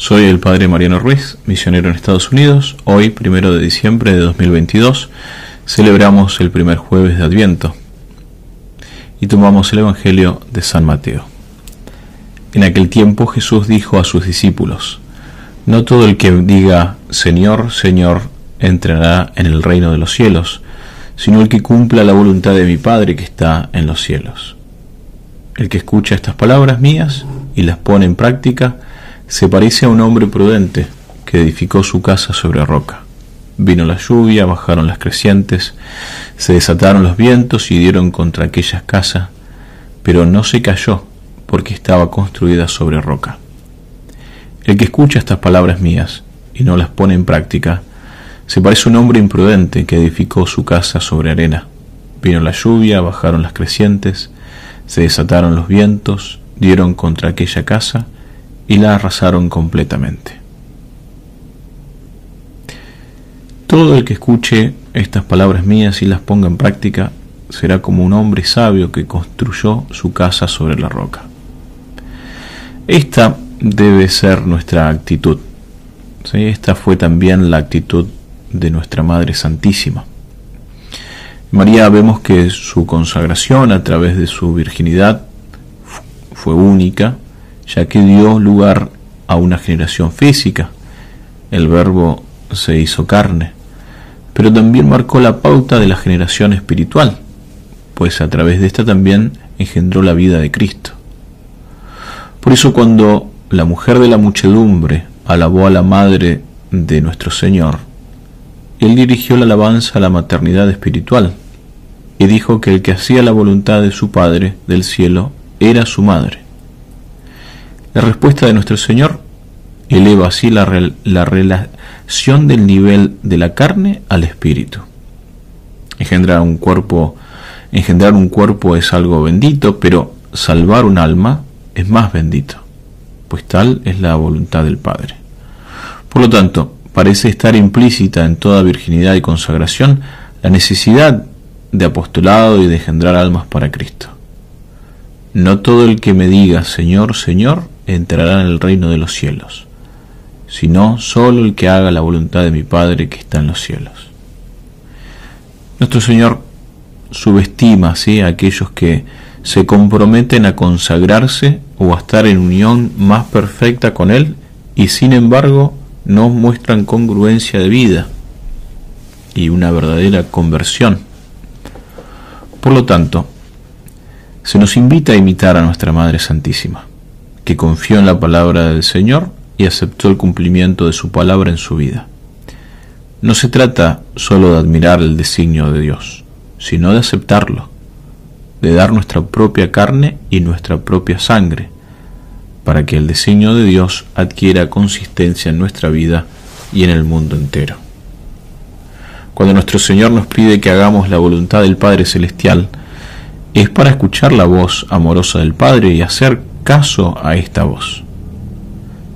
Soy el Padre Mariano Ruiz, misionero en Estados Unidos. Hoy, primero de diciembre de 2022, celebramos el primer jueves de Adviento y tomamos el Evangelio de San Mateo. En aquel tiempo Jesús dijo a sus discípulos, No todo el que diga Señor, Señor, entrará en el reino de los cielos, sino el que cumpla la voluntad de mi Padre que está en los cielos. El que escucha estas palabras mías y las pone en práctica, se parece a un hombre prudente que edificó su casa sobre roca. Vino la lluvia, bajaron las crecientes, se desataron los vientos y dieron contra aquella casa, pero no se cayó porque estaba construida sobre roca. El que escucha estas palabras mías y no las pone en práctica, se parece a un hombre imprudente que edificó su casa sobre arena. Vino la lluvia, bajaron las crecientes, se desataron los vientos, dieron contra aquella casa, y la arrasaron completamente. Todo el que escuche estas palabras mías y las ponga en práctica será como un hombre sabio que construyó su casa sobre la roca. Esta debe ser nuestra actitud. Esta fue también la actitud de nuestra Madre Santísima. María vemos que su consagración a través de su virginidad fue única ya que dio lugar a una generación física. El verbo se hizo carne, pero también marcó la pauta de la generación espiritual, pues a través de esta también engendró la vida de Cristo. Por eso cuando la mujer de la muchedumbre alabó a la madre de nuestro Señor, él dirigió la alabanza a la maternidad espiritual y dijo que el que hacía la voluntad de su Padre del cielo era su madre. La respuesta de nuestro Señor eleva así la, relación del nivel de la carne al espíritu. Engendrar un cuerpo, engendrar un cuerpo es algo bendito, pero salvar un alma es más bendito, pues tal es la voluntad del Padre. Por lo tanto, parece estar implícita en toda virginidad y consagración la necesidad de apostolado y de engendrar almas para Cristo. No todo el que me diga Señor, Señor, entrará en el reino de los cielos, sino solo el que haga la voluntad de mi Padre que está en los cielos. Nuestro Señor subestima ¿sí? a aquellos que se comprometen a consagrarse o a estar en unión más perfecta con Él y sin embargo no muestran congruencia de vida y una verdadera conversión. Por lo tanto, se nos invita a imitar a nuestra Madre Santísima que confió en la palabra del Señor y aceptó el cumplimiento de su palabra en su vida. No se trata solo de admirar el designio de Dios, sino de aceptarlo, de dar nuestra propia carne y nuestra propia sangre, para que el designio de Dios adquiera consistencia en nuestra vida y en el mundo entero. Cuando nuestro Señor nos pide que hagamos la voluntad del Padre Celestial, es para escuchar la voz amorosa del Padre y hacer caso a esta voz.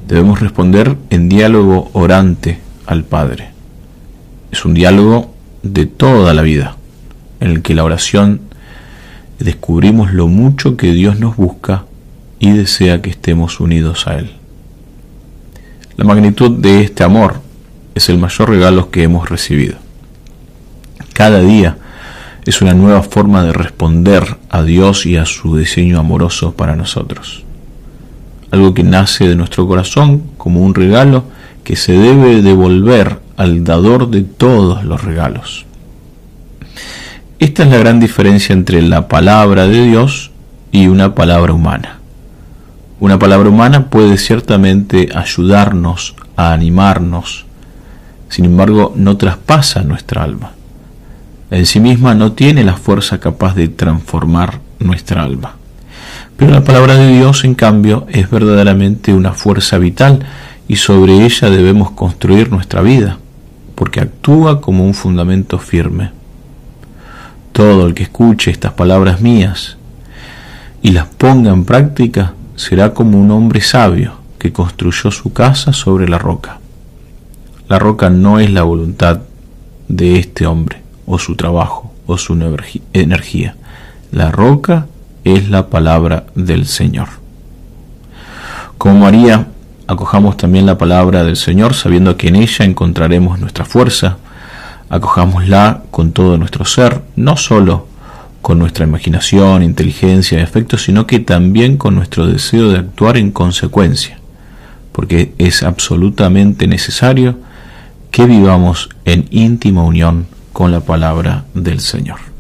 Debemos responder en diálogo orante al Padre. Es un diálogo de toda la vida, en el que la oración descubrimos lo mucho que Dios nos busca y desea que estemos unidos a Él. La magnitud de este amor es el mayor regalo que hemos recibido. Cada día es una nueva forma de responder a Dios y a su diseño amoroso para nosotros. Algo que nace de nuestro corazón como un regalo que se debe devolver al dador de todos los regalos. Esta es la gran diferencia entre la palabra de Dios y una palabra humana. Una palabra humana puede ciertamente ayudarnos a animarnos, sin embargo no traspasa nuestra alma en sí misma no tiene la fuerza capaz de transformar nuestra alma. Pero la palabra de Dios, en cambio, es verdaderamente una fuerza vital y sobre ella debemos construir nuestra vida, porque actúa como un fundamento firme. Todo el que escuche estas palabras mías y las ponga en práctica será como un hombre sabio que construyó su casa sobre la roca. La roca no es la voluntad de este hombre, o su trabajo o su energía. La roca es la palabra del Señor. Como María Acojamos también la palabra del Señor sabiendo que en ella encontraremos nuestra fuerza. Acojámosla con todo nuestro ser, no solo con nuestra imaginación, inteligencia y afecto, sino que también con nuestro deseo de actuar en consecuencia, porque es absolutamente necesario que vivamos en íntima unión con la palabra del Señor.